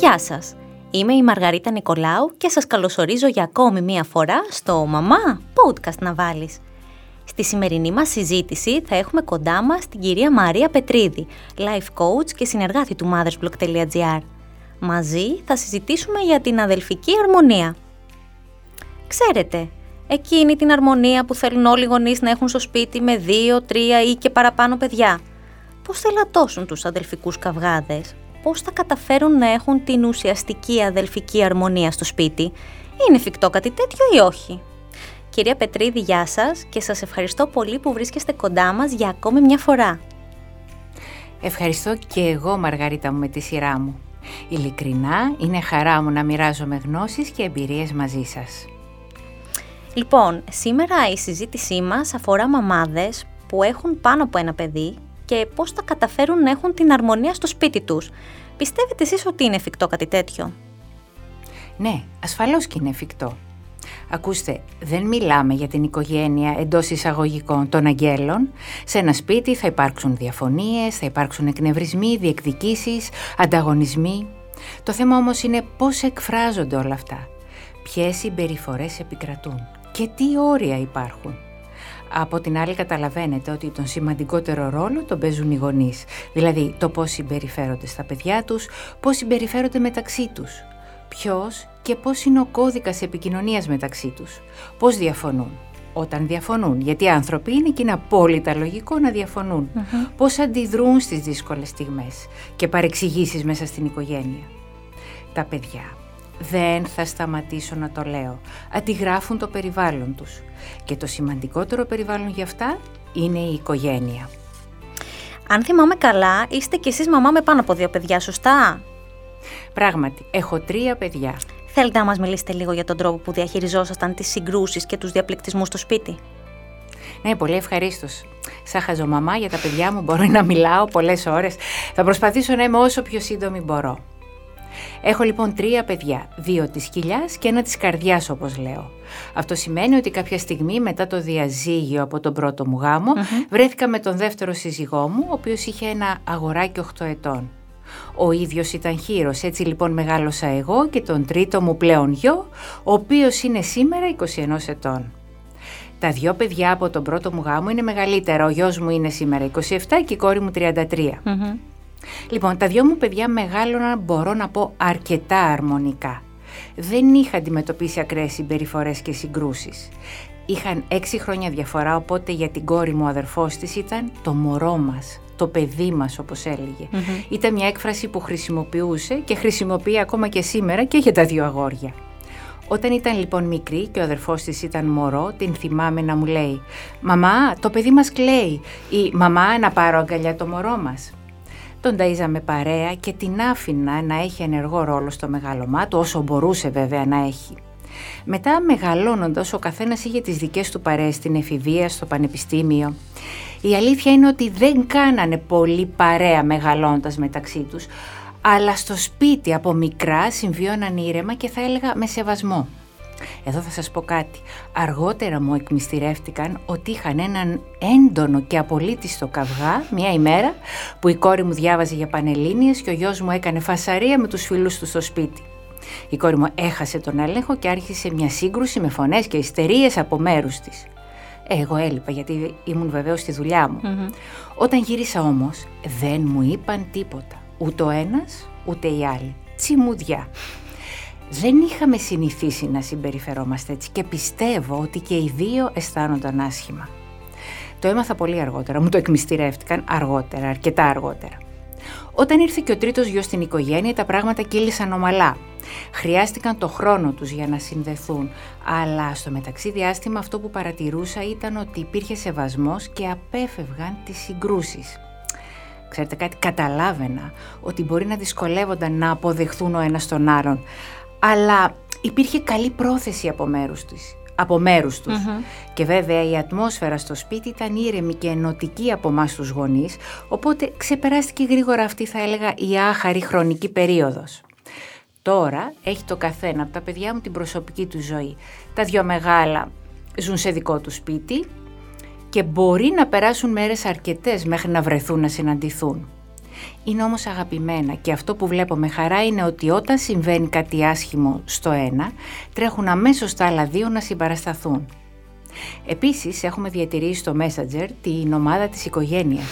Γεια σας! Είμαι η Μαργαρίτα Νικολάου και σας καλωσορίζω για ακόμη μία φορά στο «Μαμά, podcast να βάλεις». Στη σημερινή μας συζήτηση θα έχουμε κοντά μας την κυρία Μαρία Πετρίδη, life coach και συνεργάτη του mothersblog.gr. Μαζί θα συζητήσουμε για την αδελφική αρμονία. Ξέρετε, εκείνη την αρμονία που θέλουν όλοι οι γονείς να έχουν στο σπίτι με δύο, τρία ή και παραπάνω παιδιά. Πώς θα ελαττώσουν τους αδελφικούς καυγάδες, πώς θα καταφέρουν να έχουν την ουσιαστική αδελφική αρμονία στο σπίτι. Είναι εφικτό κάτι τέτοιο ή όχι; Κυρία Πετρίδη, γεια σας και σας ευχαριστώ πολύ που βρίσκεστε κοντά μας για ακόμη μια φορά. Ευχαριστώ και εγώ Μαργαρίτα μου με τη σειρά μου. Ειλικρινά είναι χαρά μου να μοιράζομαι γνώσεις και εμπειρίες μαζί σας. Λοιπόν, σήμερα η συζήτησή μας αφορά μαμάδες που έχουν πάνω από ένα παιδί και πώς θα καταφέρουν να έχουν την αρμονία στο σπίτι τους. Πιστεύετε εσείς ότι είναι εφικτό κάτι τέτοιο; Ναι, ασφαλώς και είναι εφικτό. Ακούστε, δεν μιλάμε για την οικογένεια εντός εισαγωγικών των αγγέλων. Σε ένα σπίτι θα υπάρξουν διαφωνίες, θα υπάρξουν εκνευρισμοί, διεκδικήσεις, ανταγωνισμοί. Το θέμα όμως είναι πώς εκφράζονται όλα αυτά. Ποιες συμπεριφορές επικρατούν και τι όρια υπάρχουν. Από την άλλη καταλαβαίνετε ότι τον σημαντικότερο ρόλο τον παίζουν οι γονείς. Δηλαδή το πώς συμπεριφέρονται στα παιδιά τους, πώς συμπεριφέρονται μεταξύ τους. Ποιος και πώς είναι ο κώδικας επικοινωνίας μεταξύ τους. Πώς διαφωνούν. Όταν διαφωνούν, γιατί οι άνθρωποι είναι και είναι απόλυτα λογικό να διαφωνούν. mm Πώς αντιδρούν στις δύσκολες στιγμές και παρεξηγήσεις μέσα στην οικογένεια. Τα παιδιά δεν θα σταματήσω να το λέω. Αντιγράφουν το περιβάλλον τους. Και το σημαντικότερο περιβάλλον για αυτά είναι η οικογένεια. Αν θυμάμαι καλά, είστε κι εσείς μαμά με πάνω από δύο παιδιά, σωστά; Πράγματι, έχω τρία παιδιά. Θέλετε να μας μιλήσετε λίγο για τον τρόπο που διαχειριζόσασταν τις συγκρούσεις και τους διαπληκτισμούς στο σπίτι; Ναι, πολύ ευχαρίστως. Σαν χαζομαμά για τα παιδιά μου μπορώ να μιλάω πολλές ώρες. Θα προσπαθήσω να είμαι όσο πιο σύντομη μπορώ. Έχω λοιπόν τρία παιδιά, δύο της κοιλιάς και ένα της καρδιάς όπως λέω. Αυτό σημαίνει ότι κάποια στιγμή μετά το διαζύγιο από τον πρώτο μου γαμο βρέθηκα με τον δεύτερο σύζυγό μου, ο οποίος είχε ένα αγοράκι 8 ετών. Ο ίδιος ήταν χείρος, έτσι λοιπόν μεγάλωσα εγώ και τον τρίτο μου πλέον γιο, ο οποίος είναι σήμερα 21 ετών. Τα δυο παιδιά από τον πρώτο μου γάμο είναι μεγαλύτερα. Ο γιος μου είναι σήμερα 27 και η κόρη μου 33. Λοιπόν, τα δυο μου παιδιά μεγάλωναν, μπορώ να πω, αρκετά αρμονικά. Δεν είχα αντιμετωπίσει ακραίες συμπεριφορές και συγκρούσεις. Είχαν έξι χρόνια διαφορά, οπότε για την κόρη μου ο αδερφός της ήταν το μωρό μας, το παιδί μας όπως Ήταν μια έκφραση που χρησιμοποιούσε και χρησιμοποιεί ακόμα και σήμερα και για τα δύο αγόρια. Όταν ήταν λοιπόν μικρή και ο αδερφός της ήταν μωρό, την θυμάμαι να μου λέει «Μαμά, το παιδί μας κλαίει» ή «Μαμά, να πάρω αγκαλιά το μωρό μας». Τον ταΐζαμε παρέα και την άφηνα να έχει ενεργό ρόλο στο μεγάλωμά του, όσο μπορούσε βέβαια να έχει. Μετά μεγαλώνοντας ο καθένας είχε τις δικές του παρέες στην εφηβεία, στο πανεπιστήμιο. Η αλήθεια είναι ότι δεν κάνανε πολύ παρέα μεγαλώντας μεταξύ τους, αλλά στο σπίτι από μικρά συμβίωναν ήρεμα και θα έλεγα με σεβασμό. Εδώ θα σας πω κάτι. Αργότερα μου εκμυστηρεύτηκαν ότι είχαν έναν έντονο και απολύτιστο καυγά μια ημέρα που η κόρη μου διάβαζε για πανελλήνιες και ο γιος μου έκανε φασαρία με τους φίλους του στο σπίτι. Η κόρη μου έχασε τον έλεγχο και άρχισε μια σύγκρουση με φωνές και ιστερίες από μέρους της. Εγώ έλειπα γιατί ήμουν βεβαίως στη δουλειά μου. Όταν γύρισα όμως δεν μου είπαν τίποτα. Ούτε ο ένας ούτε η άλλη. Τσιμουδιά δεν είχαμε συνηθίσει να συμπεριφερόμαστε έτσι και πιστεύω ότι και οι δύο αισθάνονταν άσχημα. Το έμαθα πολύ αργότερα, μου το εκμυστηρεύτηκαν αργότερα, αρκετά αργότερα. Όταν ήρθε και ο τρίτος γιος στην οικογένεια, τα πράγματα κύλησαν ομαλά. Χρειάστηκαν το χρόνο τους για να συνδεθούν, αλλά στο μεταξύ διάστημα αυτό που παρατηρούσα ήταν ότι υπήρχε σεβασμός και απέφευγαν τις συγκρούσεις. Ξέρετε κάτι, καταλάβαινα ότι μπορεί να δυσκολεύονταν να αποδεχθούν ο ένας τον άλλον, αλλά υπήρχε καλή πρόθεση από μέρους της από μέρους τους. Και βέβαια η ατμόσφαιρα στο σπίτι ήταν ήρεμη και ενωτική από εμάς τους γονείς, οπότε ξεπεράστηκε γρήγορα αυτή θα έλεγα η άχαρη χρονική περίοδος. Τώρα έχει το καθένα από τα παιδιά μου την προσωπική του ζωή. Τα δυο μεγάλα ζουν σε δικό του σπίτι και μπορεί να περάσουν μέρες αρκετές μέχρι να βρεθούν να συναντηθούν. Είναι όμως αγαπημένα και αυτό που βλέπω με χαρά είναι ότι όταν συμβαίνει κάτι άσχημο στο ένα, τρέχουν αμέσως τα άλλα δύο να συμπαρασταθούν. Επίσης έχουμε διατηρήσει στο Messenger την ομάδα της οικογένειας,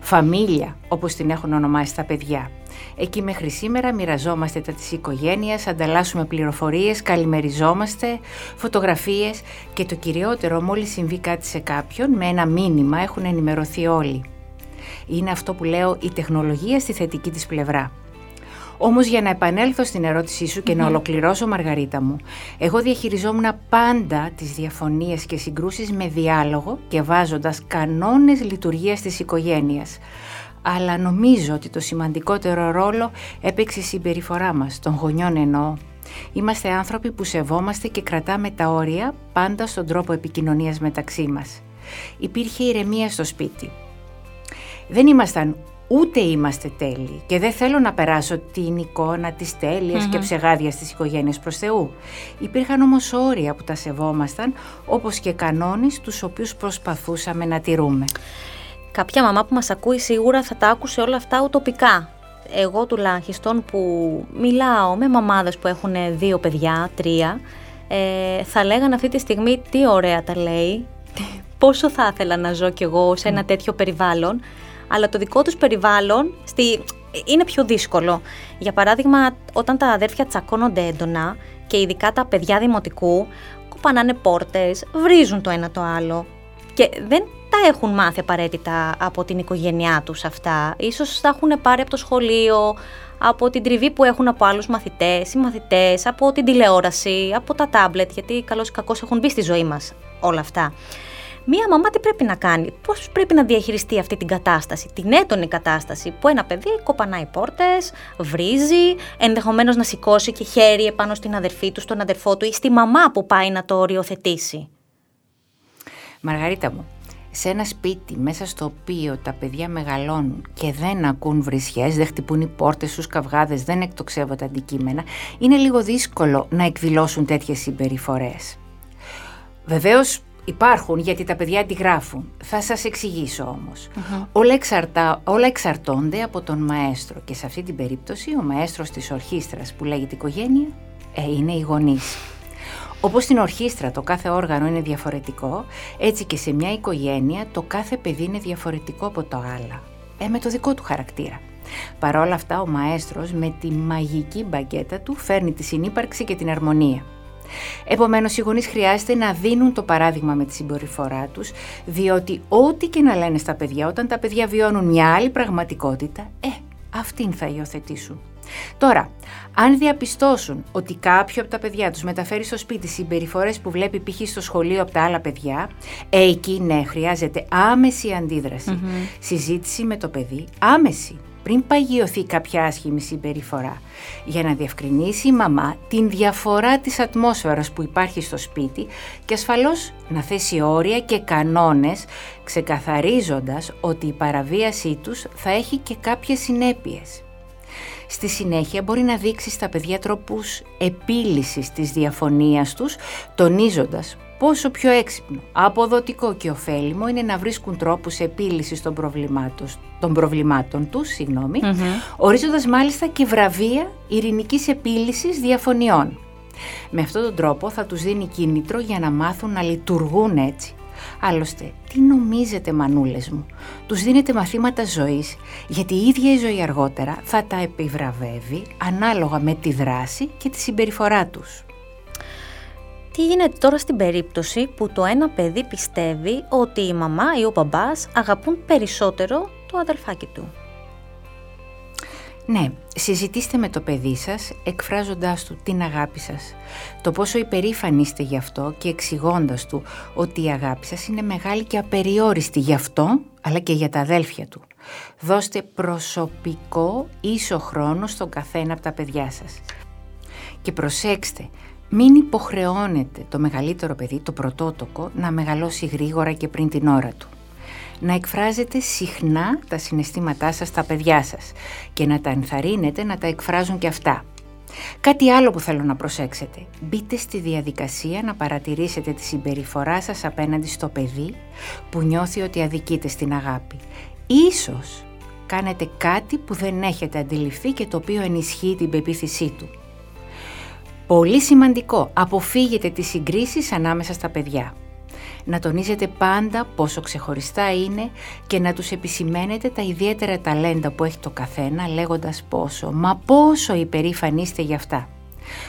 φαμίλια όπως την έχουν ονομάσει τα παιδιά. Εκεί μέχρι σήμερα μοιραζόμαστε τα της οικογένειας, ανταλλάσσουμε πληροφορίες, καλημεριζόμαστε, φωτογραφίες και το κυριότερο μόλις συμβεί κάτι σε κάποιον με ένα μήνυμα έχουν ενημερωθεί όλοι. Είναι αυτό που λέω η τεχνολογία στη θετική της πλευρά. Όμως για να επανέλθω στην ερώτησή σου και να ολοκληρώσω Μαργαρίτα μου, εγώ διαχειριζόμουν πάντα τις διαφωνίες και συγκρούσεις με διάλογο και βάζοντας κανόνες λειτουργίας της οικογένειας. Αλλά νομίζω ότι το σημαντικότερο ρόλο έπαιξε η συμπεριφορά μας, των γονιών εννοώ. Είμαστε άνθρωποι που σεβόμαστε και κρατάμε τα όρια πάντα στον τρόπο επικοινωνίας μεταξύ μας. Υπήρχε ηρεμία στο σπίτι. Δεν ήμασταν ούτε είμαστε τέλειοι και δεν θέλω να περάσω την εικόνα της τελειας και ψεγάδιας της οικογένειας προς Θεού. Υπήρχαν όμως όρια που τα σεβόμασταν όπως και κανόνες τους οποίους προσπαθούσαμε να τηρούμε. Κάποια μαμά που μας ακούει σίγουρα θα τα άκουσε όλα αυτά ουτοπικά. Εγώ τουλάχιστον που μιλάω με μαμάδες που έχουν δύο παιδιά, τρία, ε, θα λέγανε αυτή τη στιγμή τι ωραία τα λέει, πόσο θα ήθελα να ζω κι εγώ σε ένα τέτοιο περιβάλλον, αλλά το δικό τους περιβάλλον στη... είναι πιο δύσκολο. Για παράδειγμα, όταν τα αδέρφια τσακώνονται έντονα και ειδικά τα παιδιά δημοτικού, κοπανάνε πόρτες, βρίζουν το ένα το άλλο και δεν τα έχουν μάθει απαραίτητα από την οικογένειά τους αυτά. Ίσως τα έχουν πάρει από το σχολείο, από την τριβή που έχουν από άλλους μαθητές ή μαθητές, από την τηλεόραση, από τα τάμπλετ, γιατί καλώς ή κακώς έχουν μπει στη ζωή μας όλα αυτά. Μία μαμά τι πρέπει να κάνει, πώς πρέπει να διαχειριστεί αυτή την κατάσταση, την έντονη κατάσταση που ένα παιδί κοπανάει πόρτες, βρίζει, ενδεχομένως να σηκώσει και χέρι επάνω στην αδερφή του, στον αδερφό του ή στη μαμά που πάει να το οριοθετήσει. Μαργαρίτα μου, σε ένα σπίτι μέσα στο οποίο τα παιδιά μεγαλώνουν και δεν ακούν βρισιές, δεν χτυπούν οι πόρτες στους καυγάδες, δεν εκτοξεύονται αντικείμενα, είναι λίγο δύσκολο να εκδηλώσουν τέτοιες συμπεριφορές. Βεβαίως Υπάρχουν γιατί τα παιδιά αντιγράφουν. Θα σας εξηγήσω όμως. Όλα, εξαρτά, όλα εξαρτώνται από τον μαέστρο και σε αυτή την περίπτωση ο μαέστρος της ορχήστρας που λέγεται οικογένεια ε, είναι οι γονείς. Όπως στην ορχήστρα το κάθε όργανο είναι διαφορετικό, έτσι και σε μια οικογένεια το κάθε παιδί είναι διαφορετικό από το άλλο. Ε, με το δικό του χαρακτήρα. Παρ' όλα αυτά ο μαέστρος με τη μαγική μπαγκέτα του φέρνει τη συνύπαρξη και την αρμονία. Επομένως, οι γονείς χρειάζεται να δίνουν το παράδειγμα με τη συμπεριφορά τους, διότι ό,τι και να λένε στα παιδιά, όταν τα παιδιά βιώνουν μια άλλη πραγματικότητα, ε, αυτήν θα υιοθετήσουν. Τώρα, αν διαπιστώσουν ότι κάποιο από τα παιδιά τους μεταφέρει στο σπίτι συμπεριφορές που βλέπει π.χ. στο σχολείο από τα άλλα παιδιά, ε, εκεί ναι, χρειάζεται άμεση Συζήτηση με το παιδί, άμεση πριν παγιωθεί κάποια άσχημη συμπεριφορά, για να διευκρινίσει η μαμά την διαφορά της ατμόσφαιρας που υπάρχει στο σπίτι και ασφαλώς να θέσει όρια και κανόνες, ξεκαθαρίζοντας ότι η παραβίασή τους θα έχει και κάποιες συνέπειες. Στη συνέχεια μπορεί να δείξει στα παιδιά τρόπους επίλυσης της διαφωνίας τους, τονίζοντας πόσο πιο έξυπνο, αποδοτικό και ωφέλιμο είναι να βρίσκουν τρόπους επίλυσης των προβλημάτων, των προβλημάτων τους, συγγνώμη, ορίζοντας μάλιστα και βραβεία ειρηνικής επίλυσης διαφωνιών. Με αυτόν τον τρόπο θα τους δίνει κίνητρο για να μάθουν να λειτουργούν έτσι. Άλλωστε, τι νομίζετε μανούλες μου, τους δίνετε μαθήματα ζωής, γιατί η ίδια η ζωή αργότερα θα τα επιβραβεύει ανάλογα με τη δράση και τη συμπεριφορά τους. Τι γίνεται τώρα στην περίπτωση που το ένα παιδί πιστεύει ότι η μαμά ή ο μπαμπάς αγαπούν περισσότερο το αδελφάκι του; Ναι, συζητήστε με το παιδί σας εκφράζοντάς του την αγάπη σας. Το πόσο υπερήφανοι είστε γι' αυτό και εξηγώντας του ότι η αγάπη σας είναι μεγάλη και απεριόριστη γι' αυτό αλλά και για τα αδέλφια του. Δώστε προσωπικό ίσο χρόνο στον καθένα από τα παιδιά σας. Και προσέξτε, μην υποχρεώνετε το μεγαλύτερο παιδί, το πρωτότοκο, να μεγαλώσει γρήγορα και πριν την ώρα του. Να εκφράζετε συχνά τα συναισθήματά σας στα παιδιά σας και να τα ενθαρρύνετε να τα εκφράζουν και αυτά. Κάτι άλλο που θέλω να προσέξετε. Μπείτε στη διαδικασία να παρατηρήσετε τη συμπεριφορά σας απέναντι στο παιδί που νιώθει ότι αδικείται στην αγάπη. Ίσως κάνετε κάτι που δεν έχετε αντιληφθεί και το οποίο ενισχύει την πεποίθησή του. Πολύ σημαντικό, αποφύγετε τις συγκρίσεις ανάμεσα στα παιδιά. Να τονίζετε πάντα πόσο ξεχωριστά είναι και να τους επισημαίνετε τα ιδιαίτερα ταλέντα που έχει το καθένα λέγοντας πόσο, μα πόσο υπερήφανοι είστε γι' αυτά.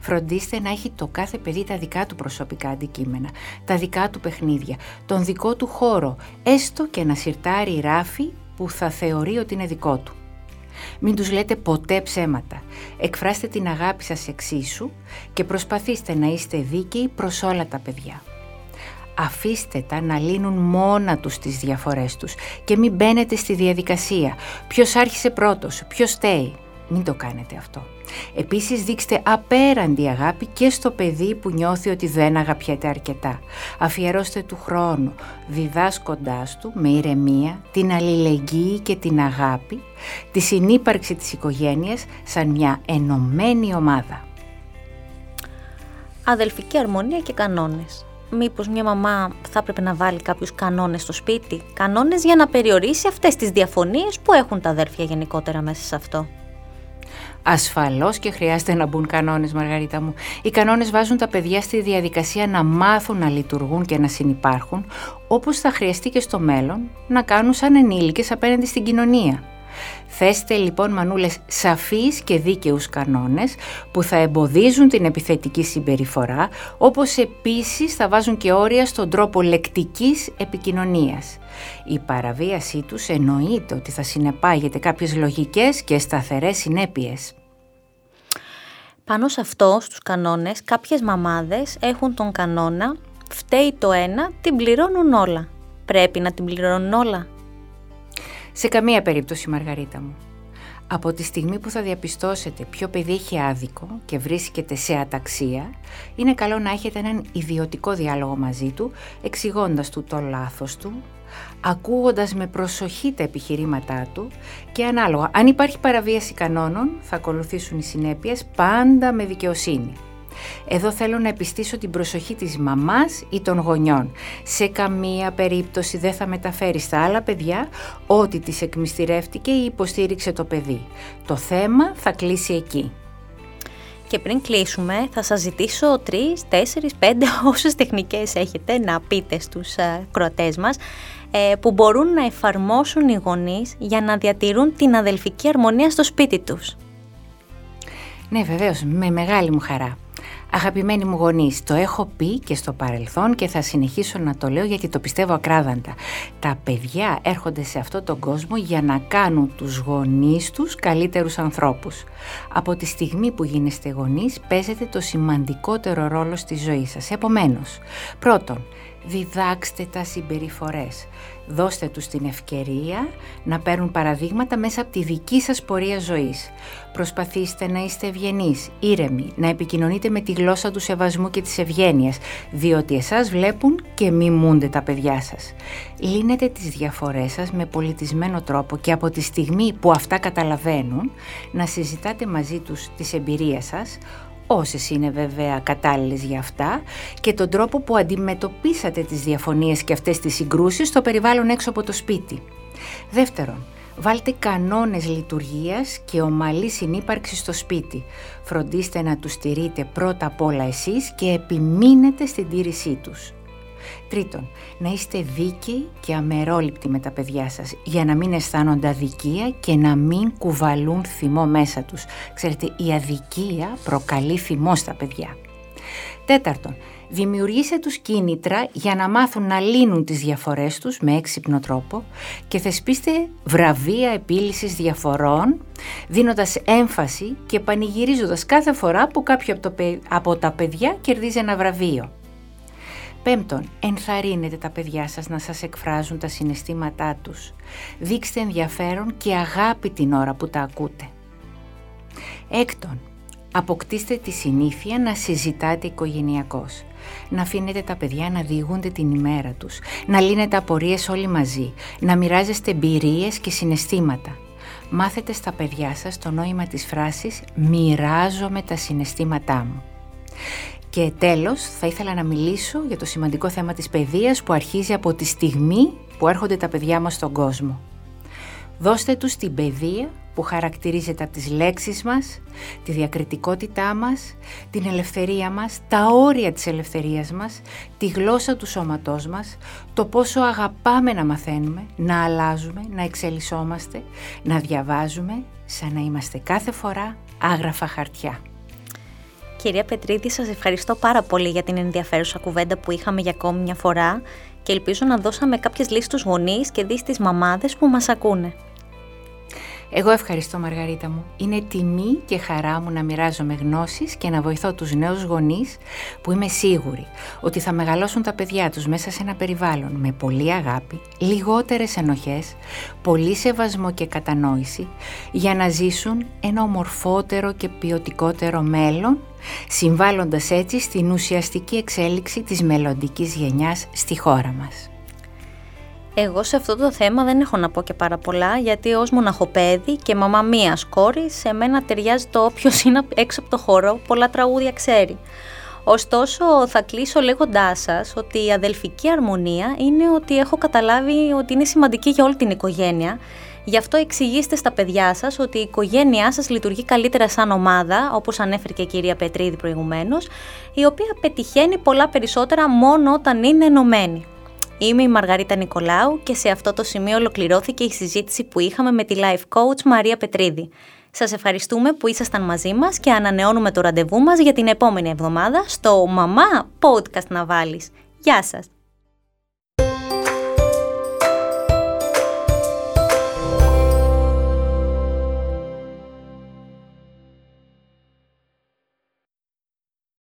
Φροντίστε να έχει το κάθε παιδί τα δικά του προσωπικά αντικείμενα, τα δικά του παιχνίδια, τον δικό του χώρο, έστω και να συρτάρει ράφι που θα θεωρεί ότι είναι δικό του. Μην τους λέτε ποτέ ψέματα. Εκφράστε την αγάπη σας εξίσου και προσπαθήστε να είστε δίκαιοι προς όλα τα παιδιά. Αφήστε τα να λύνουν μόνα τους τις διαφορές τους και μην μπαίνετε στη διαδικασία. Ποιος άρχισε πρώτος, ποιος στέει. Μην το κάνετε αυτό. Επίσης δείξτε απέραντη αγάπη και στο παιδί που νιώθει ότι δεν αγαπιέται αρκετά. Αφιερώστε του χρόνου, διδάσκοντάς του με ηρεμία την αλληλεγγύη και την αγάπη, τη συνύπαρξη της οικογένειας σαν μια ενωμένη ομάδα. Αδελφική αρμονία και κανόνες. Μήπως μια μαμά θα έπρεπε να βάλει κάποιους κανόνες στο σπίτι, κανόνες για να περιορίσει αυτές τις διαφωνίες που έχουν τα αδέρφια γενικότερα μέσα σε αυτό. Ασφαλώς και χρειάζεται να μπουν κανόνες, Μαργαρίτα μου. Οι κανόνες βάζουν τα παιδιά στη διαδικασία να μάθουν να λειτουργούν και να συνεπάρχουν, όπως θα χρειαστεί και στο μέλλον να κάνουν σαν ενήλικες απέναντι στην κοινωνία. Θέστε λοιπόν μανούλες σαφείς και δίκαιους κανόνες που θα εμποδίζουν την επιθετική συμπεριφορά, όπως επίσης θα βάζουν και όρια στον τρόπο λεκτικής επικοινωνίας. Η παραβίασή τους εννοείται ότι θα συνεπάγεται κάποιες λογικές και σταθερές συνέπειες. Πάνω σε αυτό, στους κανόνες, κάποιες μαμάδες έχουν τον κανόνα «φταίει το ένα, την πληρώνουν όλα». Πρέπει να την πληρώνουν όλα. Σε καμία περίπτωση, Μαργαρίτα μου. Από τη στιγμή που θα διαπιστώσετε ποιο παιδί έχει άδικο και βρίσκεται σε αταξία, είναι καλό να έχετε έναν ιδιωτικό διάλογο μαζί του, εξηγώντας του το λάθος του, ακούγοντας με προσοχή τα επιχειρήματά του και ανάλογα, αν υπάρχει παραβίαση κανόνων, θα ακολουθήσουν οι συνέπειες πάντα με δικαιοσύνη. Εδώ θέλω να επιστήσω την προσοχή της μαμάς ή των γονιών. Σε καμία περίπτωση δεν θα μεταφέρει στα άλλα παιδιά ότι τις εκμυστηρεύτηκε ή υποστήριξε το παιδί. Το θέμα θα κλείσει εκεί. Και πριν κλείσουμε θα σας ζητήσω τρεις, τέσσερις, πέντε όσες τεχνικές έχετε να πείτε στους ε, κροατές μας ε, που μπορούν να εφαρμόσουν οι γονείς για να διατηρούν την αδελφική αρμονία στο σπίτι τους. Ναι βεβαίως, με μεγάλη μου χαρά. Αγαπημένοι μου γονείς, το έχω πει και στο παρελθόν και θα συνεχίσω να το λέω γιατί το πιστεύω ακράδαντα. Τα παιδιά έρχονται σε αυτόν τον κόσμο για να κάνουν τους γονείς τους καλύτερους ανθρώπους. Από τη στιγμή που γίνεστε γονείς παίζετε το σημαντικότερο ρόλο στη ζωή σας. Επομένως, πρώτον, διδάξτε τα συμπεριφορές. Δώστε τους την ευκαιρία να παίρνουν παραδείγματα μέσα από τη δική σας πορεία ζωής. Προσπαθήστε να είστε ευγενείς, ήρεμοι, να επικοινωνείτε με τη γλώσσα του σεβασμού και της ευγένειας, διότι εσάς βλέπουν και μιμούνται τα παιδιά σας. Λύνετε τις διαφορές σας με πολιτισμένο τρόπο και από τη στιγμή που αυτά καταλαβαίνουν, να συζητάτε μαζί τους τις εμπειρίες σας, όσες είναι βέβαια κατάλληλες για αυτά και τον τρόπο που αντιμετωπίσατε τις διαφωνίες και αυτές τις συγκρούσεις στο περιβάλλον έξω από το σπίτι. Δεύτερον, βάλτε κανόνες λειτουργίας και ομαλή συνύπαρξη στο σπίτι. Φροντίστε να τους στηρείτε πρώτα απ' όλα εσείς και επιμείνετε στην τήρησή τους. Τρίτον, να είστε δίκαιοι και αμερόληπτοι με τα παιδιά σας για να μην αισθάνονται αδικία και να μην κουβαλούν θυμό μέσα τους. Ξέρετε, η αδικία προκαλεί θυμό στα παιδιά. Τέταρτον, δημιουργήστε τους κίνητρα για να μάθουν να λύνουν τις διαφορές τους με έξυπνο τρόπο και θεσπίστε βραβεία επίλυσης διαφορών δίνοντας έμφαση και πανηγυρίζοντας κάθε φορά που κάποιο από τα παιδιά κερδίζει ένα βραβείο. Πέμπτον, ενθαρρύνετε τα παιδιά σας να σας εκφράζουν τα συναισθήματά τους. Δείξτε ενδιαφέρον και αγάπη την ώρα που τα ακούτε. Έκτον, αποκτήστε τη συνήθεια να συζητάτε οικογενειακώς. Να αφήνετε τα παιδιά να διηγούνται την ημέρα τους, να λύνετε απορίες όλοι μαζί, να μοιράζεστε εμπειρίες και συναισθήματα. Μάθετε στα παιδιά σας το νόημα της φράσης «μοιράζομαι τα συναισθήματά μου». Και τέλος θα ήθελα να μιλήσω για το σημαντικό θέμα της παιδείας που αρχίζει από τη στιγμή που έρχονται τα παιδιά μας στον κόσμο. Δώστε τους την παιδεία που χαρακτηρίζεται από τις λέξεις μας, τη διακριτικότητά μας, την ελευθερία μας, τα όρια της ελευθερίας μας, τη γλώσσα του σώματός μας, το πόσο αγαπάμε να μαθαίνουμε, να αλλάζουμε, να εξελισσόμαστε, να διαβάζουμε, σαν να είμαστε κάθε φορά άγραφα χαρτιά. Κυρία Πετρίδη, σας ευχαριστώ πάρα πολύ για την ενδιαφέρουσα κουβέντα που είχαμε για ακόμη μια φορά και ελπίζω να δώσαμε κάποιες λύσεις στους γονείς και δεις στις μαμάδες που μας ακούνε. Εγώ ευχαριστώ Μαργαρίτα μου. Είναι τιμή και χαρά μου να μοιράζομαι γνώσεις και να βοηθώ τους νέους γονείς που είμαι σίγουρη ότι θα μεγαλώσουν τα παιδιά τους μέσα σε ένα περιβάλλον με πολύ αγάπη, λιγότερες ενοχές, πολύ σεβασμό και κατανόηση για να ζήσουν ένα ομορφότερο και ποιοτικότερο μέλλον συμβάλλοντας έτσι στην ουσιαστική εξέλιξη της μελλοντικής γενιάς στη χώρα μας. Εγώ σε αυτό το θέμα δεν έχω να πω και πάρα πολλά, γιατί ως μοναχοπέδι και μαμά μίας κόρη, σε μένα ταιριάζει το όποιος είναι έξω από το χώρο, πολλά τραγούδια ξέρει. Ωστόσο, θα κλείσω λέγοντάς σας ότι η αδελφική αρμονία είναι ότι έχω καταλάβει ότι είναι σημαντική για όλη την οικογένεια. Γι' αυτό εξηγήστε στα παιδιά σας ότι η οικογένειά σας λειτουργεί καλύτερα σαν ομάδα, όπως ανέφερε και η κυρία Πετρίδη προηγουμένως, η οποία πετυχαίνει πολλά περισσότερα μόνο όταν είναι ενωμένη. Είμαι η Μαργαρίτα Νικολάου και σε αυτό το σημείο ολοκληρώθηκε η συζήτηση που είχαμε με τη life coach Μαρία Πετρίδη. Σας ευχαριστούμε που ήσασταν μαζί μας και ανανεώνουμε το ραντεβού μας για την επόμενη εβδομάδα στο «Μαμά Podcast να βάλεις». Γεια σας!